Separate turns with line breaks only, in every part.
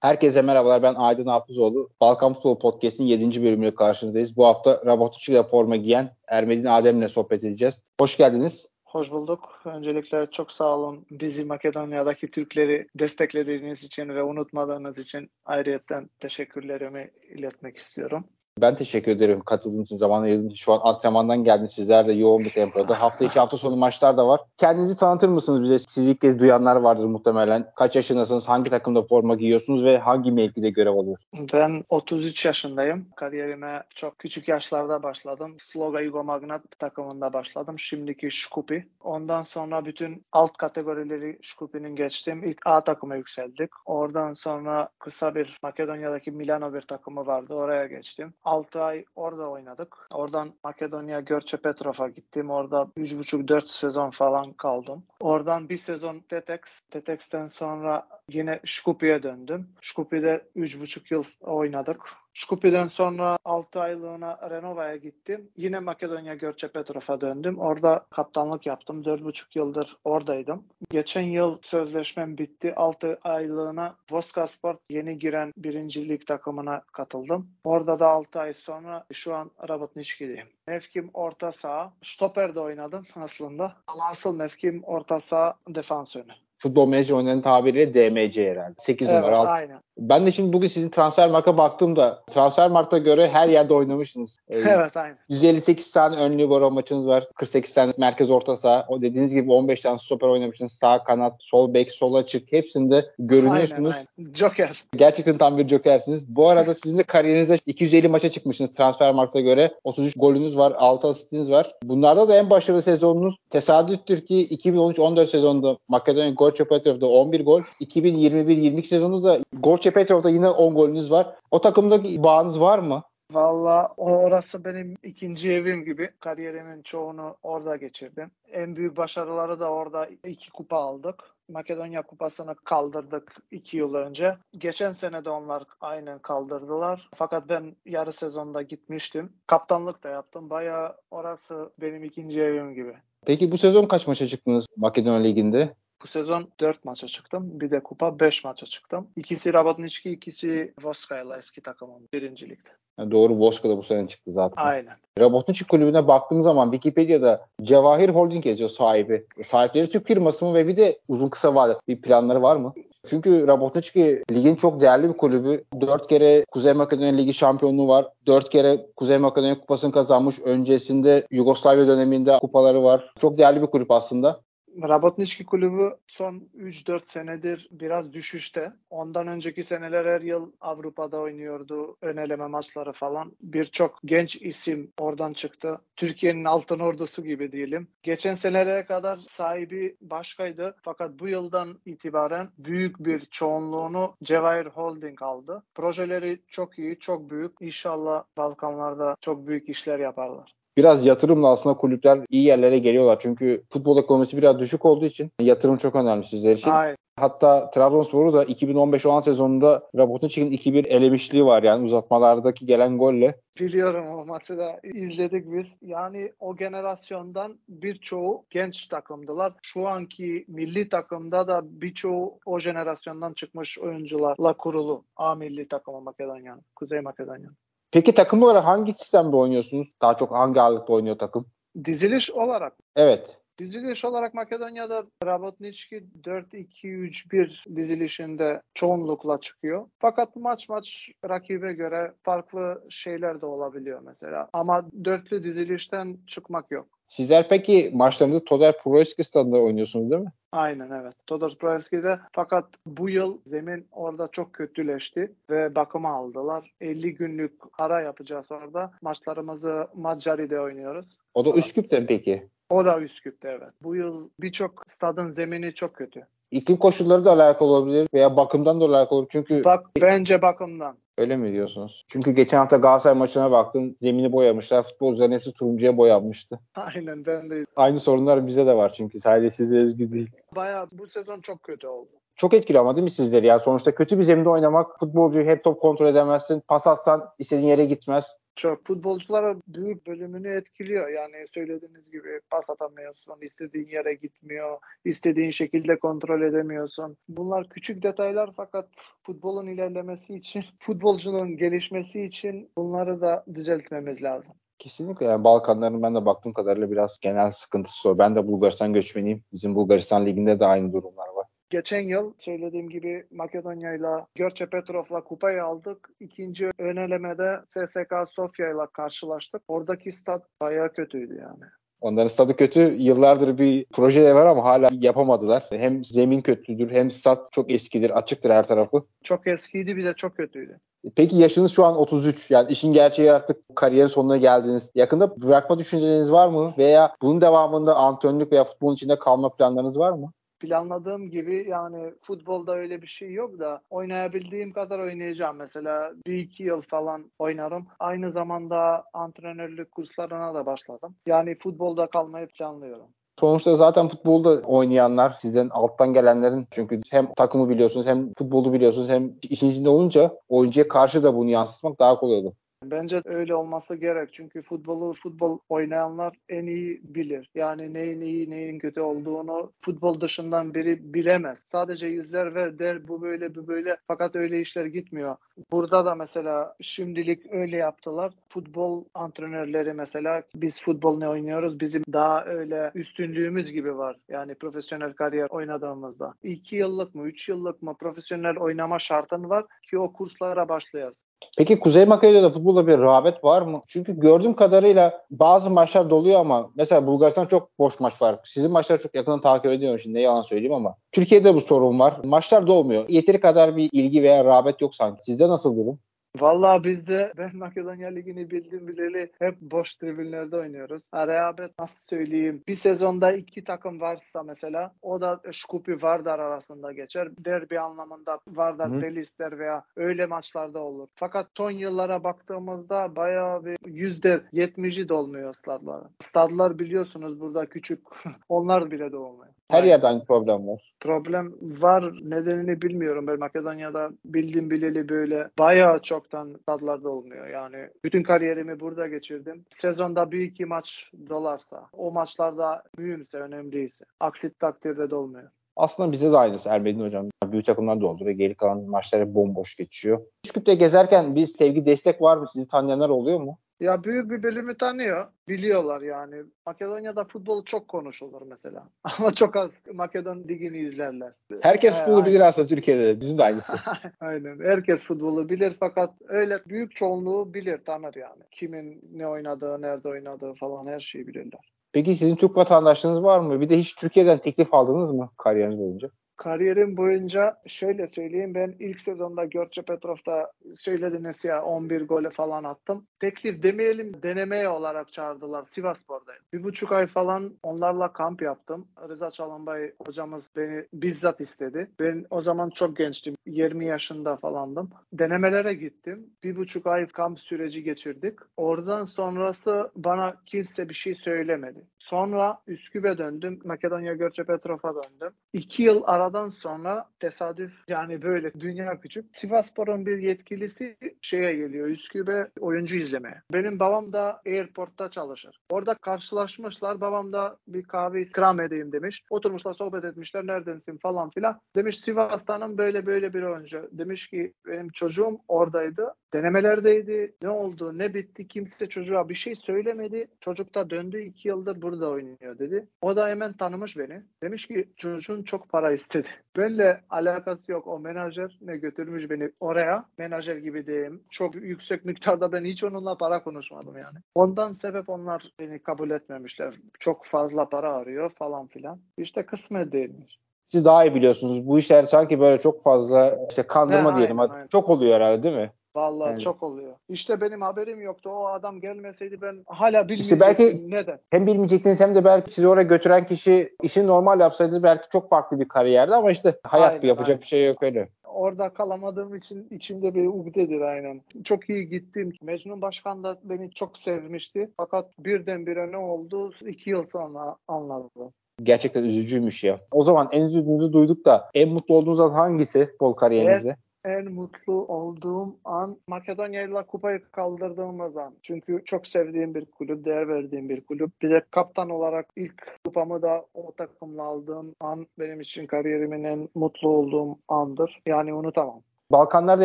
Herkese merhabalar ben Aydın Hafızoğlu. Balkan Futbol Podcast'in 7. bölümüyle karşınızdayız. Bu hafta Rabotuçu'yla forma giyen Ermedin Adem'le sohbet edeceğiz. Hoş geldiniz.
Hoş bulduk. Öncelikle çok sağ olun bizi Makedonya'daki Türkleri desteklediğiniz için ve unutmadığınız için ayrıyetten teşekkürlerimi iletmek istiyorum.
Ben teşekkür ederim katıldığınız için, zaman ayırdığınız. Şu an antrenmandan geldiniz. Sizler de yoğun bir tempoda. Hafta içi hafta sonu maçlar da var. Kendinizi tanıtır mısınız bize? Sizi ilk kez duyanlar vardır muhtemelen. Kaç yaşındasınız? Hangi takımda forma giyiyorsunuz ve hangi mevkide görev alıyorsunuz?
Ben 33 yaşındayım. Kariyerime çok küçük yaşlarda başladım. Sloga Yugo Magnat takımında başladım. Şimdiki Şkupi. Ondan sonra bütün alt kategorileri Şkupi'nin geçtim. İlk A takıma yükseldik. Oradan sonra kısa bir Makedonya'daki Milano bir takımı vardı. Oraya geçtim. 6 ay orada oynadık. Oradan Makedonya Görçe Petrov'a gittim. Orada 3,5-4 sezon falan kaldım. Oradan bir sezon Tetex. Tetex'ten sonra yine Şkupi'ye döndüm. Şkupi'de 3,5 yıl oynadık. Şkupi'den sonra 6 aylığına Renova'ya gittim. Yine Makedonya Görçe Petrov'a döndüm. Orada kaptanlık yaptım. 4,5 yıldır oradaydım. Geçen yıl sözleşmem bitti. 6 aylığına Voska Sport yeni giren birinci lig takımına katıldım. Orada da 6 ay sonra şu an Rabotniçki'deyim. Mevkim orta saha. Stoper'de oynadım aslında. Ama asıl mevkim orta saha defans önü
futbol menajer oynayan tabiriyle DMC herhalde. 8
evet,
numara.
Aynen.
Ben de şimdi bugün sizin transfer marka baktığımda transfer marka göre her yerde oynamışsınız.
Ee, evet aynen.
158 tane ön libero maçınız var. 48 tane merkez orta saha. O dediğiniz gibi 15 tane stoper oynamışsınız. Sağ kanat, sol bek, sol açık. Hepsinde görünüyorsunuz. Aynen,
aynen. Joker.
Gerçekten tam bir jokersiniz. Bu arada sizin de kariyerinizde 250 maça çıkmışsınız transfer marka göre. 33 golünüz var, 6 asistiniz var. Bunlarda da en başarılı sezonunuz tesadüftür ki 2013-14 sezonunda Makedonya Gorçe Petrov'da 11 gol. 2021-22 sezonunda da Gorçe Petrov'da yine 10 golünüz var. O takımda bağınız var mı?
Valla orası benim ikinci evim gibi. Kariyerimin çoğunu orada geçirdim. En büyük başarıları da orada iki kupa aldık. Makedonya kupasını kaldırdık iki yıl önce. Geçen sene de onlar aynen kaldırdılar. Fakat ben yarı sezonda gitmiştim. Kaptanlık da yaptım. Baya orası benim ikinci evim gibi.
Peki bu sezon kaç maça çıktınız Makedonya Ligi'nde?
Bu sezon 4 maça çıktım. Bir de kupa 5 maça çıktım. İkisi Rabotniçki, ikisi Voska'yla eski takımım birincilikte.
Yani doğru Voska da bu sene çıktı zaten.
Aynen.
Rabotniçki kulübüne baktığın zaman Wikipedia'da Cevahir Holding yazıyor sahibi. Sahipleri Türk firması mı ve bir de uzun kısa vadeli bir planları var mı? Çünkü Rabotniçki ligin çok değerli bir kulübü. Dört kere Kuzey Makedonya Ligi şampiyonluğu var. Dört kere Kuzey Makedonya kupasını kazanmış. Öncesinde Yugoslavya döneminde kupaları var. Çok değerli bir kulüp aslında.
Rabotniçki kulübü son 3-4 senedir biraz düşüşte. Ondan önceki seneler her yıl Avrupa'da oynuyordu. Ön eleme maçları falan. Birçok genç isim oradan çıktı. Türkiye'nin altın ordusu gibi diyelim. Geçen senelere kadar sahibi başkaydı. Fakat bu yıldan itibaren büyük bir çoğunluğunu Cevahir Holding aldı. Projeleri çok iyi, çok büyük. İnşallah Balkanlarda çok büyük işler yaparlar
biraz yatırımla aslında kulüpler iyi yerlere geliyorlar. Çünkü futbol ekonomisi biraz düşük olduğu için yatırım çok önemli sizler için.
Aynen.
Hatta Trabzonspor'u da 2015-16 sezonunda Rabotnic'in 2-1 elemişliği var yani uzatmalardaki gelen golle.
Biliyorum o maçı da izledik biz. Yani o generasyondan birçoğu genç takımdılar. Şu anki milli takımda da birçoğu o jenerasyondan çıkmış oyuncularla kurulu. A milli takımı Makedonya'nın, Kuzey Makedonya'nın.
Peki takım olarak hangi sistemde oynuyorsunuz? Daha çok hangi ağırlıkta oynuyor takım?
Diziliş olarak.
Evet.
Diziliş olarak Makedonya'da Rabotniçki 4-2-3-1 dizilişinde çoğunlukla çıkıyor. Fakat maç maç rakibe göre farklı şeyler de olabiliyor mesela. Ama dörtlü dizilişten çıkmak yok.
Sizler peki maçlarınızı Todor Proyski stadında oynuyorsunuz değil mi?
Aynen evet. Todor Proyski'de fakat bu yıl zemin orada çok kötüleşti ve bakıma aldılar. 50 günlük ara yapacağız orada. Maçlarımızı Maccari'de oynuyoruz.
O da Üsküp'te mi peki?
O da Üsküp'te evet. Bu yıl birçok stadın zemini çok kötü.
İklim koşulları da alakalı olabilir veya bakımdan da alakalı olabilir. Çünkü
Bak bence bakımdan.
Öyle mi diyorsunuz? Çünkü geçen hafta Galatasaray maçına baktım. Zemini boyamışlar. Futbolcuların hepsi turuncuya boyanmıştı.
Aynen ben de.
Aynı sorunlar bize de var çünkü sadece size özgü değil.
Baya bu sezon çok kötü oldu.
Çok etkili ama değil mi sizleri? Yani sonuçta kötü bir zeminde oynamak futbolcuyu hep top kontrol edemezsin. Pas atsan istediğin yere gitmez.
Çok. Futbolculara büyük bölümünü etkiliyor. Yani söylediğiniz gibi pas atamıyorsun, istediğin yere gitmiyor, istediğin şekilde kontrol edemiyorsun. Bunlar küçük detaylar fakat futbolun ilerlemesi için, futbolcunun gelişmesi için bunları da düzeltmemiz lazım.
Kesinlikle yani Balkanların ben de baktığım kadarıyla biraz genel sıkıntısı o. Ben de Bulgaristan göçmeniyim. Bizim Bulgaristan liginde de aynı durumlar var.
Geçen yıl söylediğim gibi Makedonya ile Görçe Petrov'la kupayı aldık. İkinci ön elemede SSK Sofya ile karşılaştık. Oradaki stat bayağı kötüydü yani.
Onların stadı kötü. Yıllardır bir proje var ama hala yapamadılar. Hem zemin kötüdür hem stat çok eskidir, açıktır her tarafı.
Çok eskiydi bir de çok kötüydü.
Peki yaşınız şu an 33. Yani işin gerçeği artık kariyerin sonuna geldiniz. Yakında bırakma düşünceleriniz var mı? Veya bunun devamında antrenörlük veya futbolun içinde kalma planlarınız var mı?
Planladığım gibi yani futbolda öyle bir şey yok da oynayabildiğim kadar oynayacağım. Mesela bir iki yıl falan oynarım. Aynı zamanda antrenörlük kurslarına da başladım. Yani futbolda kalmayı planlıyorum.
Sonuçta zaten futbolda oynayanlar sizden alttan gelenlerin çünkü hem takımı biliyorsunuz hem futbolu biliyorsunuz hem işin içinde olunca oyuncuya karşı da bunu yansıtmak daha kolay olur.
Bence öyle olması gerek. Çünkü futbolu futbol oynayanlar en iyi bilir. Yani neyin iyi neyin kötü olduğunu futbol dışından biri bilemez. Sadece yüzler ve der bu böyle bu böyle fakat öyle işler gitmiyor. Burada da mesela şimdilik öyle yaptılar. Futbol antrenörleri mesela biz futbol ne oynuyoruz? Bizim daha öyle üstünlüğümüz gibi var. Yani profesyonel kariyer oynadığımızda. 2 yıllık mı 3 yıllık mı profesyonel oynama şartın var ki o kurslara başlayasın.
Peki Kuzey Makedonya'da futbolda bir rağbet var mı? Çünkü gördüğüm kadarıyla bazı maçlar doluyor ama mesela Bulgaristan çok boş maç var. Sizin maçları çok yakından takip ediyorum şimdi ne yalan söyleyeyim ama. Türkiye'de bu sorun var. Maçlar dolmuyor. Yeteri kadar bir ilgi veya rağbet yok sanki. Sizde nasıl durum?
Vallahi bizde ben Makedonya Ligi'ni bildim bileli hep boş tribünlerde oynuyoruz. Rehabet nasıl söyleyeyim bir sezonda iki takım varsa mesela o da Şkupi Vardar arasında geçer. Derbi anlamında Vardar Belisler veya öyle maçlarda olur. Fakat son yıllara baktığımızda bayağı bir yüzde yetmişi dolmuyor stadlar. Stadlar biliyorsunuz burada küçük onlar bile dolmuyor.
Her Aynen. yerde aynı problem var.
Problem var. Nedenini bilmiyorum. Ben Makedonya'da bildiğim bileli böyle bayağı çoktan stadlarda olmuyor. Yani bütün kariyerimi burada geçirdim. Sezonda bir iki maç dolarsa, o maçlarda mühimse, önemliyse. Aksi takdirde dolmuyor.
Aslında bize de aynısı Ermedin hocam. Büyük takımlar da oldu ve geri kalan maçlar bomboş geçiyor. Üsküp'te gezerken bir sevgi destek var mı? Sizi tanıyanlar oluyor mu?
Ya büyük bir bölümü tanıyor. Biliyorlar yani. Makedonya'da futbol çok konuşulur mesela. Ama çok az Makedon ligini izlerler.
Herkes ee, futbolu bilir aslında Türkiye'de. Bizim de aynısı.
aynen. Herkes futbolu bilir fakat öyle büyük çoğunluğu bilir, tanır yani. Kimin ne oynadığı, nerede oynadığı falan her şeyi bilirler.
Peki sizin Türk vatandaşlığınız var mı? Bir de hiç Türkiye'den teklif aldınız mı kariyeriniz boyunca?
Kariyerim boyunca şöyle söyleyeyim ben ilk sezonda Görçe Petrov'da söylediniz ya 11 gole falan attım. Teklif demeyelim denemeye olarak çağırdılar Sivasspor'dayım. Bir buçuk ay falan onlarla kamp yaptım. Rıza Çalınbay hocamız beni bizzat istedi. Ben o zaman çok gençtim. 20 yaşında falandım. Denemelere gittim. Bir buçuk ay kamp süreci geçirdik. Oradan sonrası bana kimse bir şey söylemedi. Sonra Üsküp'e döndüm. Makedonya Görçe Petrov'a döndüm. İki yıl aradan sonra tesadüf yani böyle dünya küçük. Sivasspor'un bir yetkilisi şeye geliyor Üsküp'e oyuncu izlemeye. Benim babam da airportta çalışır. Orada karşılaşmışlar. Babam da bir kahve ikram edeyim demiş. Oturmuşlar sohbet etmişler. Neredensin falan filan. Demiş Sivas'tanım böyle böyle bir oyuncu. Demiş ki benim çocuğum oradaydı. Denemelerdeydi. Ne oldu ne bitti kimse çocuğa bir şey söylemedi. Çocuk da döndü iki yıldır burada da oynuyor dedi. O da hemen tanımış beni. Demiş ki çocuğun çok para istedi. Benle alakası yok. O menajer ne götürmüş beni oraya. Menajer gibi diyeyim. Çok yüksek miktarda ben hiç onunla para konuşmadım yani. Ondan sebep onlar beni kabul etmemişler. Çok fazla para arıyor falan filan. İşte kısmet değilmiş
siz daha iyi biliyorsunuz. Bu işler sanki böyle çok fazla işte kandırma He, diyelim. Aynen, aynen. Çok oluyor herhalde değil mi?
Vallahi yani. çok oluyor. İşte benim haberim yoktu. O adam gelmeseydi ben hala bilmeyecektim. İşte belki neden.
Hem bilmeyecektiniz hem de belki sizi oraya götüren kişi işini normal yapsaydı belki çok farklı bir kariyerdi ama işte hayat aynen, yapacak aynen. bir şey yok öyle.
Orada kalamadığım için içimde bir ugdedir aynen. Çok iyi gittim. Mecnun Başkan da beni çok sevmişti. Fakat birdenbire ne oldu? İki yıl sonra anladım
gerçekten üzücüymüş ya. O zaman en üzüldüğünüzü duyduk da en mutlu olduğunuz an hangisi futbol kariyerinizde?
En mutlu olduğum an Makedonya ile kupayı kaldırdığımız an. Çünkü çok sevdiğim bir kulüp, değer verdiğim bir kulüp. Bir de kaptan olarak ilk kupamı da o takımla aldığım an benim için kariyerimin en mutlu olduğum andır. Yani unutamam.
Balkanlarda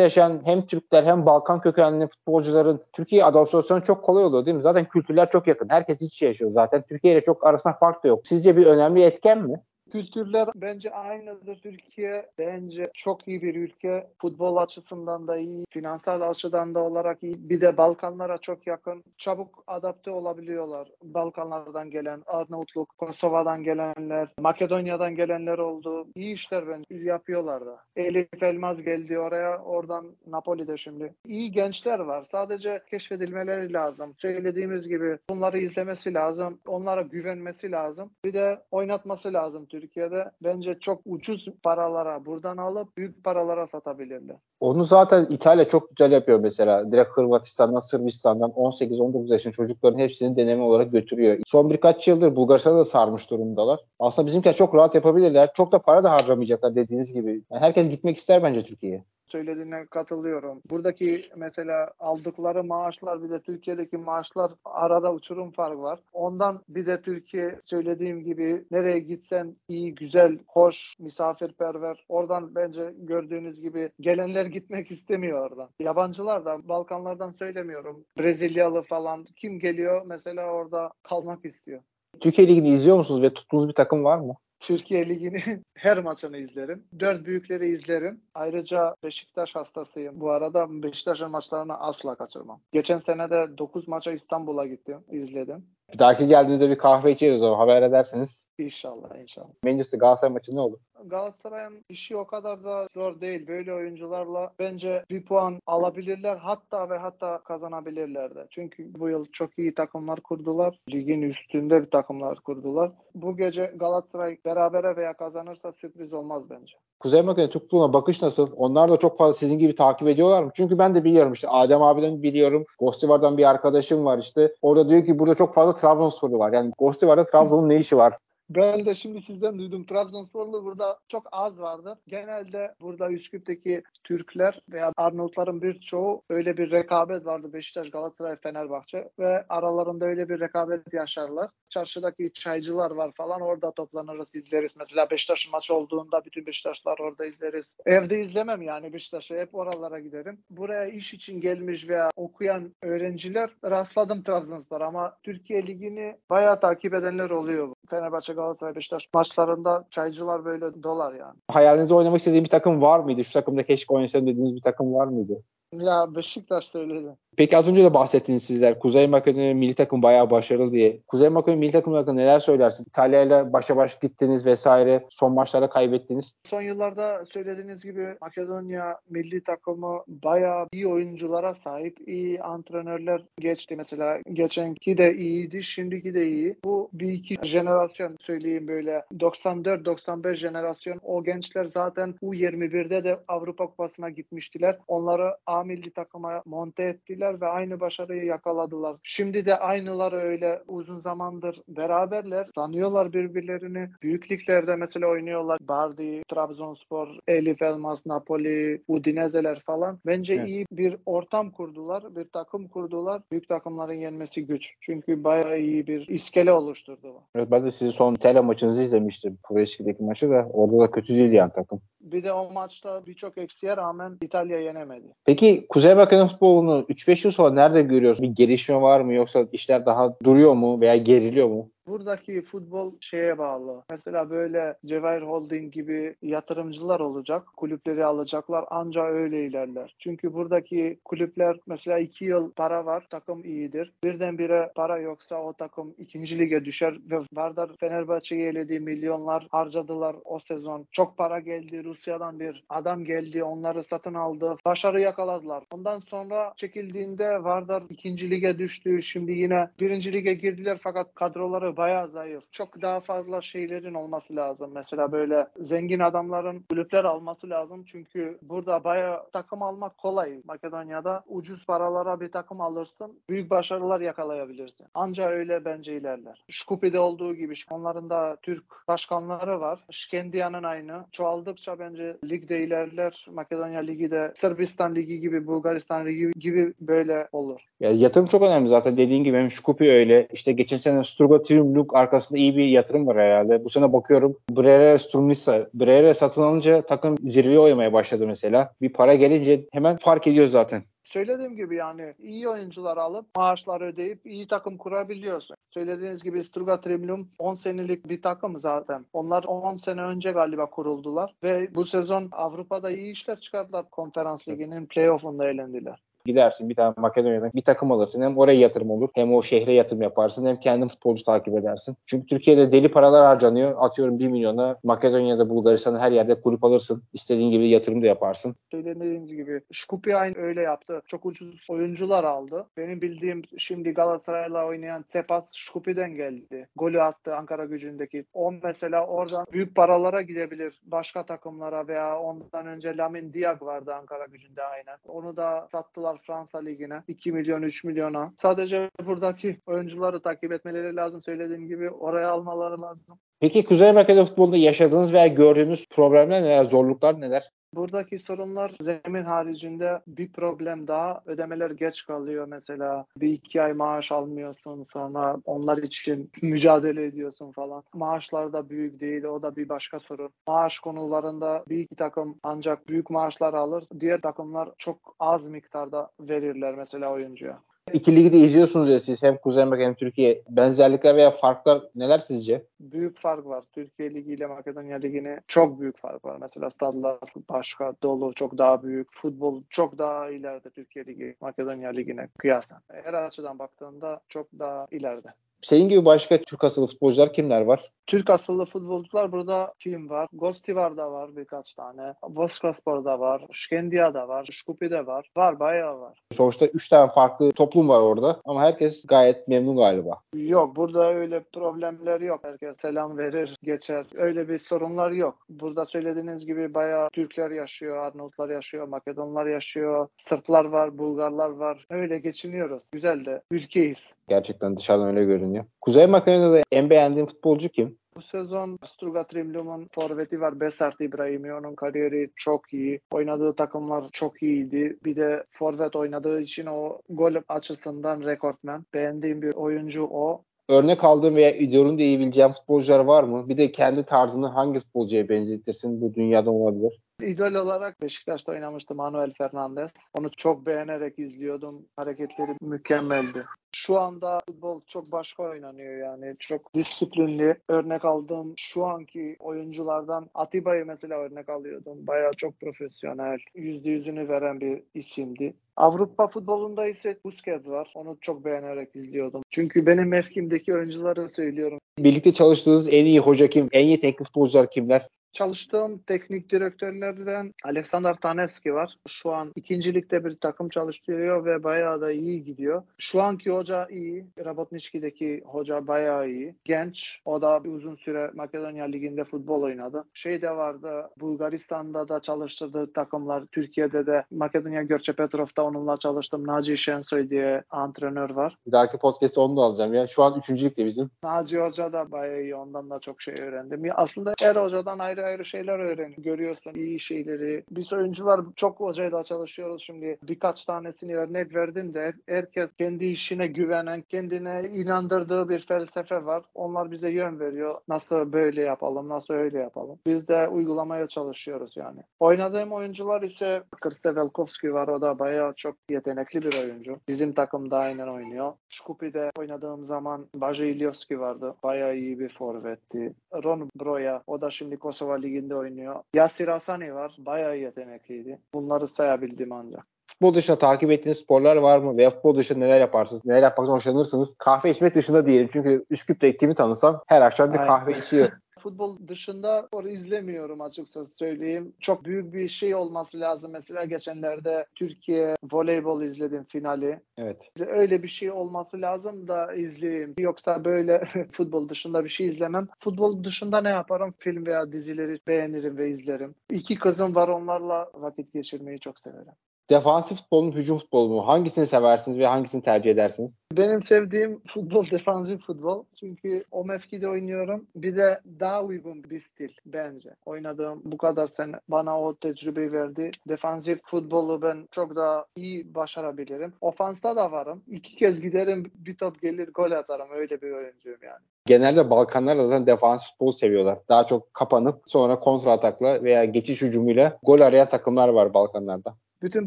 yaşayan hem Türkler hem Balkan kökenli futbolcuların Türkiye adaptasyonu çok kolay oluyor değil mi? Zaten kültürler çok yakın. Herkes iç yaşıyor zaten. Türkiye ile çok arasında fark da yok. Sizce bir önemli etken mi?
Kültürler bence aynıdır. Türkiye bence çok iyi bir ülke. Futbol açısından da iyi, finansal açıdan da olarak iyi. Bir de Balkanlara çok yakın. Çabuk adapte olabiliyorlar. Balkanlardan gelen, Arnavutluk, Kosova'dan gelenler, Makedonya'dan gelenler oldu. İyi işler bence yapıyorlar da. Elif Elmaz geldi oraya. Oradan Napoli'de şimdi. İyi gençler var. Sadece keşfedilmeleri lazım. Söylediğimiz gibi bunları izlemesi lazım. Onlara güvenmesi lazım. Bir de oynatması lazım Türkiye. Türkiye'de bence çok ucuz paralara buradan alıp büyük paralara satabilirler.
Onu zaten İtalya çok güzel yapıyor mesela. Direkt Hırvatistan'dan, Sırbistan'dan 18-19 yaşın çocukların hepsini deneme olarak götürüyor. Son birkaç yıldır Bulgaristan'a da sarmış durumdalar. Aslında bizimkiler çok rahat yapabilirler. Çok da para da harcamayacaklar dediğiniz gibi. Yani herkes gitmek ister bence Türkiye'ye
söylediğine katılıyorum. Buradaki mesela aldıkları maaşlar bir de Türkiye'deki maaşlar arada uçurum farkı var. Ondan bir de Türkiye söylediğim gibi nereye gitsen iyi, güzel, hoş, misafirperver. Oradan bence gördüğünüz gibi gelenler gitmek istemiyor oradan. Yabancılar da Balkanlardan söylemiyorum. Brezilyalı falan kim geliyor mesela orada kalmak istiyor.
Türkiye Ligi'ni izliyor musunuz ve tuttuğunuz bir takım var mı?
Türkiye Ligi'ni her maçını izlerim. Dört büyükleri izlerim. Ayrıca Beşiktaş hastasıyım. Bu arada Beşiktaş'ın maçlarını asla kaçırmam. Geçen sene de 9 maça İstanbul'a gittim, izledim.
Bir dahaki geldiğinizde bir kahve içeriz o haber ederseniz.
İnşallah inşallah.
Manchester Galatasaray maçı ne olur?
Galatasaray'ın işi o kadar da zor değil. Böyle oyuncularla bence bir puan alabilirler. Hatta ve hatta kazanabilirler de. Çünkü bu yıl çok iyi takımlar kurdular. Ligin üstünde bir takımlar kurdular. Bu gece Galatasaray berabere veya kazanırsa sürpriz olmaz bence.
Kuzey Makedonya Türk bakış nasıl? Onlar da çok fazla sizin gibi takip ediyorlar mı? Çünkü ben de biliyorum işte Adem abiden biliyorum. Gostivar'dan bir arkadaşım var işte. Orada diyor ki burada çok fazla Trabzonsporlu var. Yani Gostivar'da Trabzon'un ne işi var?
Ben de şimdi sizden duydum. Trabzonsporlu burada çok az vardır. Genelde burada Üsküp'teki Türkler veya Arnavutların birçoğu öyle bir rekabet vardı. Beşiktaş, Galatasaray, Fenerbahçe ve aralarında öyle bir rekabet yaşarlar. Çarşıdaki çaycılar var falan orada toplanırız izleriz. Mesela Beşiktaş maçı olduğunda bütün Beşiktaşlar orada izleriz. Evde izlemem yani Beşiktaş'ı hep oralara giderim. Buraya iş için gelmiş veya okuyan öğrenciler rastladım Trabzonspor ama Türkiye Ligi'ni bayağı takip edenler oluyor. Fenerbahçe, Galatasaray, Beşiktaş maçlarında çaycılar böyle dolar yani.
Hayalinizde oynamak istediğin bir takım var mıydı? Şu takımda keşke oynasam dediğiniz bir takım var mıydı?
Ya Beşiktaş söyledi.
Peki az önce de bahsettiniz sizler. Kuzey Makedonya milli takım bayağı başarılı diye. Kuzey Makedonya milli takım hakkında neler söylersin? İtalya ile başa baş gittiniz vesaire. Son maçlarda kaybettiniz.
Son yıllarda söylediğiniz gibi Makedonya milli takımı bayağı iyi oyunculara sahip. iyi antrenörler geçti. Mesela geçenki de iyiydi. Şimdiki de iyi. Bu bir iki jenerasyon söyleyeyim böyle. 94-95 jenerasyon. O gençler zaten U21'de de Avrupa Kupası'na gitmiştiler. Onları A milli takıma monte ettiler ve aynı başarıyı yakaladılar. Şimdi de aynıları öyle uzun zamandır beraberler. Tanıyorlar birbirlerini. Büyük liglerde mesela oynuyorlar. Bardi, Trabzonspor, Elif Elmas, Napoli, Udinese'ler falan. Bence evet. iyi bir ortam kurdular. Bir takım kurdular. Büyük takımların yenmesi güç. Çünkü bayağı iyi bir iskele oluşturdular.
Evet ben de sizin son tele maçınızı izlemiştim. Proveşki'deki maçı da orada da kötü değil yani takım.
Bir de o maçta birçok eksiğe rağmen İtalya yenemedi.
Peki Kuzey Makedonya futbolunu 3-5 yıl sonra nerede görüyoruz? Bir gelişme var mı yoksa işler daha duruyor mu veya geriliyor mu?
Buradaki futbol şeye bağlı. Mesela böyle Cevahir Holding gibi yatırımcılar olacak. Kulüpleri alacaklar ancak öyle ilerler. Çünkü buradaki kulüpler mesela iki yıl para var. Takım iyidir. Birdenbire para yoksa o takım ikinci lige düşer ve Vardar Fenerbahçe'ye elediği milyonlar harcadılar o sezon. Çok para geldi. Rusya'dan bir adam geldi. Onları satın aldı. Başarı yakaladılar. Ondan sonra çekildiğinde Vardar ikinci lige düştü. Şimdi yine birinci lige girdiler fakat kadroları bayağı zayıf. Çok daha fazla şeylerin olması lazım. Mesela böyle zengin adamların kulüpler alması lazım. Çünkü burada bayağı takım almak kolay. Makedonya'da ucuz paralara bir takım alırsın. Büyük başarılar yakalayabilirsin. Anca öyle bence ilerler. Şkupi'de olduğu gibi onların da Türk başkanları var. Şkendia'nın aynı. Çoğaldıkça bence ligde ilerler. Makedonya Ligi de Sırbistan Ligi gibi, Bulgaristan Ligi gibi böyle olur.
Ya yatırım çok önemli zaten dediğin gibi hem Şkupi öyle. İşte geçen sene Sturga Trimluk arkasında iyi bir yatırım var herhalde. Bu sene bakıyorum Brera Strumnisa. Brera satın alınca takım zirveye oynamaya başladı mesela. Bir para gelince hemen fark ediyor zaten
söylediğim gibi yani iyi oyuncular alıp maaşlar ödeyip iyi takım kurabiliyorsun. Söylediğiniz gibi Struga Trimlum 10 senelik bir takım zaten. Onlar 10 sene önce galiba kuruldular ve bu sezon Avrupa'da iyi işler çıkardılar. Konferans Ligi'nin playoff'unda eğlendiler.
Gidersin bir tane Makedonya'dan bir takım alırsın. Hem oraya yatırım olur hem o şehre yatırım yaparsın hem kendin futbolcu takip edersin. Çünkü Türkiye'de deli paralar harcanıyor. Atıyorum 1 milyona Makedonya'da Bulgaristan'da her yerde kulüp alırsın. İstediğin gibi yatırım da yaparsın.
Söylediğiniz gibi Şkupi aynı öyle yaptı. Çok ucuz oyuncular aldı. Benim bildiğim şimdi Galatasaray'la oynayan Tepas Şkupi'den geldi. Golü attı Ankara gücündeki. O mesela oradan büyük paralara gidebilir. Başka takımlara veya ondan önce Lamin Diak vardı Ankara gücünde aynen. Onu da sattılar aldılar Fransa Ligi'ne 2 milyon 3 milyona. Sadece buradaki oyuncuları takip etmeleri lazım. Söylediğim gibi oraya almaları lazım.
Peki Kuzey Makedonya futbolunda yaşadığınız veya gördüğünüz problemler neler, zorluklar neler?
Buradaki sorunlar zemin haricinde bir problem daha ödemeler geç kalıyor mesela. Bir iki ay maaş almıyorsun sonra onlar için mücadele ediyorsun falan. Maaşlar da büyük değil o da bir başka sorun. Maaş konularında bir iki takım ancak büyük maaşlar alır. Diğer takımlar çok az miktarda verirler mesela oyuncuya.
İki ligi de izliyorsunuz ya siz hem Kuzey Amerika hem Türkiye. Benzerlikler veya farklar neler sizce?
Büyük fark var. Türkiye Ligi ile Makedonya Ligi'ne çok büyük fark var. Mesela stadlar başka, dolu çok daha büyük. Futbol çok daha ileride Türkiye Ligi, Makedonya Ligi'ne kıyasla. Her açıdan baktığında çok daha ileride.
Senin gibi başka Türk asıllı futbolcular kimler var?
Türk asıllı futbolcular burada kim var? Gostivar'da var birkaç tane. Voskaspor'da var. Şkendia'da var. Şkupi'de var. Var bayağı var.
Sonuçta 3 tane farklı toplum var orada ama herkes gayet memnun galiba.
Yok burada öyle problemler yok. Herkes selam verir, geçer. Öyle bir sorunlar yok. Burada söylediğiniz gibi bayağı Türkler yaşıyor, Arnavutlar yaşıyor, Makedonlar yaşıyor, Sırplar var, Bulgarlar var. Öyle geçiniyoruz. Güzel de ülkeyiz.
Gerçekten dışarıdan öyle görünüyor. Kuzey Makedonya'da en beğendiğin futbolcu kim?
Bu sezon Struga Trimlum'un forveti var Besart İbrahimi. Onun kariyeri çok iyi. Oynadığı takımlar çok iyiydi. Bir de forvet oynadığı için o gol açısından rekortmen. Beğendiğim bir oyuncu o.
Örnek aldığın veya idolün diyebileceğin futbolcular var mı? Bir de kendi tarzını hangi futbolcuya benzetirsin? Bu dünyada olabilir.
İdol olarak Beşiktaş'ta oynamıştı Manuel Fernandez. Onu çok beğenerek izliyordum. Hareketleri mükemmeldi. Şu anda futbol çok başka oynanıyor yani. Çok disiplinli. Örnek aldığım şu anki oyunculardan Atiba'yı mesela örnek alıyordum. Bayağı çok profesyonel. Yüzde yüzünü veren bir isimdi. Avrupa futbolunda ise Busquets var. Onu çok beğenerek izliyordum. Çünkü benim mevkimdeki oyuncuları söylüyorum.
Birlikte çalıştığınız en iyi hoca kim? En iyi teknik futbolcular kimler?
Çalıştığım teknik direktörlerden Alexander Taneski var. Şu an ikincilikte bir takım çalıştırıyor ve bayağı da iyi gidiyor. Şu anki hoca iyi. Rabotniçki'deki hoca bayağı iyi. Genç. O da bir uzun süre Makedonya Ligi'nde futbol oynadı. Şey de vardı. Bulgaristan'da da çalıştırdığı takımlar. Türkiye'de de Makedonya Görçe Petrov'da onunla çalıştım. Naci Şensoy diye antrenör var.
Bir dahaki podcast'te onu da alacağım. Yani şu an üçüncülükte bizim.
Naci Hoca da bayağı iyi. Ondan da çok şey öğrendim. Ya aslında her hocadan ayrı ayrı ayrı şeyler öğren. Görüyorsun iyi şeyleri. Biz oyuncular çok hocayla çalışıyoruz şimdi. Birkaç tanesini örnek verdim de herkes kendi işine güvenen, kendine inandırdığı bir felsefe var. Onlar bize yön veriyor. Nasıl böyle yapalım, nasıl öyle yapalım. Biz de uygulamaya çalışıyoruz yani. Oynadığım oyuncular ise Kriste Velkovski var. O da bayağı çok yetenekli bir oyuncu. Bizim takımda aynen oynuyor. Şkupi'de oynadığım zaman Baje İlyovski vardı. Bayağı iyi bir forvetti. Ron Broya. O da şimdi Kosova Ligi'nde oynuyor. Yasir Hasani var. Bayağı yetenekliydi. Bunları sayabildim ancak.
Futbol dışında takip ettiğiniz sporlar var mı? Veya futbol dışında neler yaparsınız? Neler yapmaktan hoşlanırsınız? Kahve içmek dışında diyelim. Çünkü Üsküp'te kimi tanısam her akşam bir kahve içiyor.
futbol dışında spor izlemiyorum açıkçası söyleyeyim. Çok büyük bir şey olması lazım. Mesela geçenlerde Türkiye voleybol izledim finali.
Evet.
Öyle bir şey olması lazım da izleyeyim. Yoksa böyle futbol dışında bir şey izlemem. Futbol dışında ne yaparım? Film veya dizileri beğenirim ve izlerim. İki kızım var onlarla vakit geçirmeyi çok severim.
Defansif futbol mu, hücum futbol mu? Hangisini seversiniz ve hangisini tercih edersiniz?
Benim sevdiğim futbol defansif futbol. Çünkü o mevkide oynuyorum. Bir de daha uygun bir stil bence. Oynadığım bu kadar sene bana o tecrübeyi verdi. Defansif futbolu ben çok daha iyi başarabilirim. Ofansta da varım. İki kez giderim bir top gelir gol atarım. Öyle bir oyuncuyum yani.
Genelde Balkanlar da zaten defansif futbol seviyorlar. Daha çok kapanıp sonra kontra atakla veya geçiş hücumuyla gol arayan takımlar var Balkanlarda.
Bütün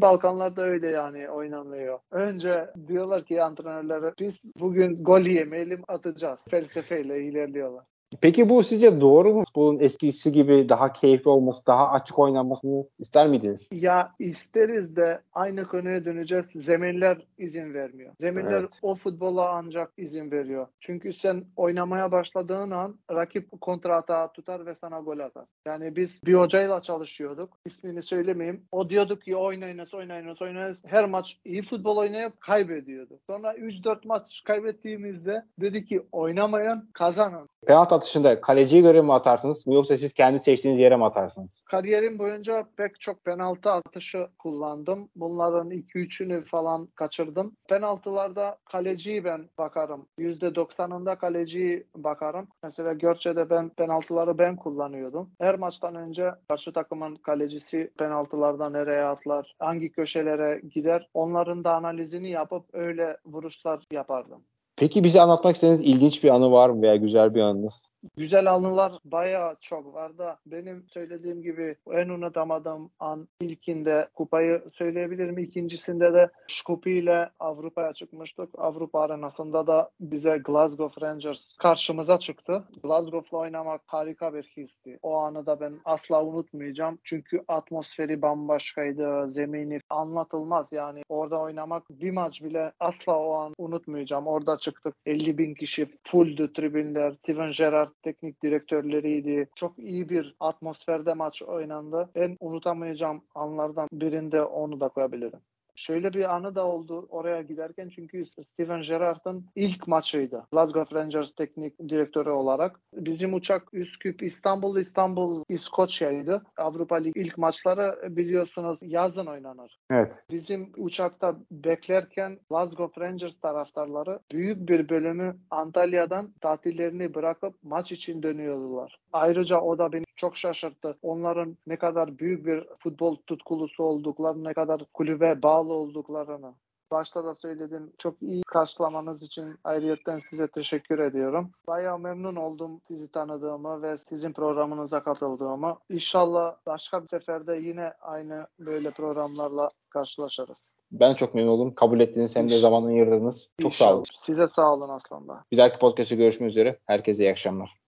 Balkanlarda öyle yani oynanıyor. Önce diyorlar ki antrenörlere biz bugün gol yemeyelim atacağız. Felsefeyle ilerliyorlar.
Peki bu sizce doğru mu? Futbolun eskisi gibi daha keyifli olması, daha açık oynanmasını ister miydiniz?
Ya isteriz de aynı konuya döneceğiz. Zeminler izin vermiyor. Zeminler evet. o futbola ancak izin veriyor. Çünkü sen oynamaya başladığın an rakip kontra atağı tutar ve sana gol atar. Yani biz bir hocayla çalışıyorduk. İsmini söylemeyeyim. O diyordu ki oynayınız, oynayınız, oynayınız. Her maç iyi futbol oynayıp kaybediyordu. Sonra 3-4 maç kaybettiğimizde dedi ki oynamayan kazanın.
Penaltı atışında kaleciye göre mi atarsınız yoksa siz kendi seçtiğiniz yere mi atarsınız?
Kariyerim boyunca pek çok penaltı atışı kullandım. Bunların 2-3'ünü falan kaçırdım. Penaltılarda kaleciyi ben bakarım. %90'ında kaleciyi bakarım. Mesela Görçe'de ben penaltıları ben kullanıyordum. Her maçtan önce karşı takımın kalecisi penaltılarda nereye atlar, hangi köşelere gider onların da analizini yapıp öyle vuruşlar yapardım.
Peki bize anlatmak istediğiniz ilginç bir anı var mı veya güzel bir anınız?
Güzel anılar bayağı çok var da benim söylediğim gibi en unutamadığım an ilkinde kupayı söyleyebilirim. İkincisinde de Şkupi ile Avrupa'ya çıkmıştık. Avrupa arenasında da bize Glasgow Rangers karşımıza çıktı. Glasgow'la oynamak harika bir histi. O anı da ben asla unutmayacağım. Çünkü atmosferi bambaşkaydı. Zemini anlatılmaz yani. Orada oynamak bir maç bile asla o an unutmayacağım. Orada çıktık. 50 bin kişi fulldü tribünler. Steven Gerrard teknik direktörleriydi. Çok iyi bir atmosferde maç oynandı. En unutamayacağım anlardan birinde onu da koyabilirim. Şöyle bir anı da oldu oraya giderken çünkü Steven Gerrard'ın ilk maçıydı. Glasgow Rangers teknik direktörü olarak. Bizim uçak Üsküp, İstanbul, İstanbul, İskoçya'ydı. Avrupa Lig ilk maçları biliyorsunuz yazın oynanır.
Evet.
Bizim uçakta beklerken Glasgow Rangers taraftarları büyük bir bölümü Antalya'dan tatillerini bırakıp maç için dönüyordular. Ayrıca o da beni çok şaşırttı. Onların ne kadar büyük bir futbol tutkulusu olduklarını, ne kadar kulübe bağlı olduklarını. Başta da söyledim. Çok iyi karşılamanız için ayrıyetten size teşekkür ediyorum. Bayağı memnun oldum sizi tanıdığımı ve sizin programınıza katıldığımı. İnşallah başka bir seferde yine aynı böyle programlarla karşılaşırız.
Ben çok memnun oldum. Kabul ettiğiniz hem de zaman ayırdınız. Çok İnşallah. sağ olun.
Size sağ olun aslında.
Bir dahaki podcast'te görüşmek üzere. Herkese iyi akşamlar.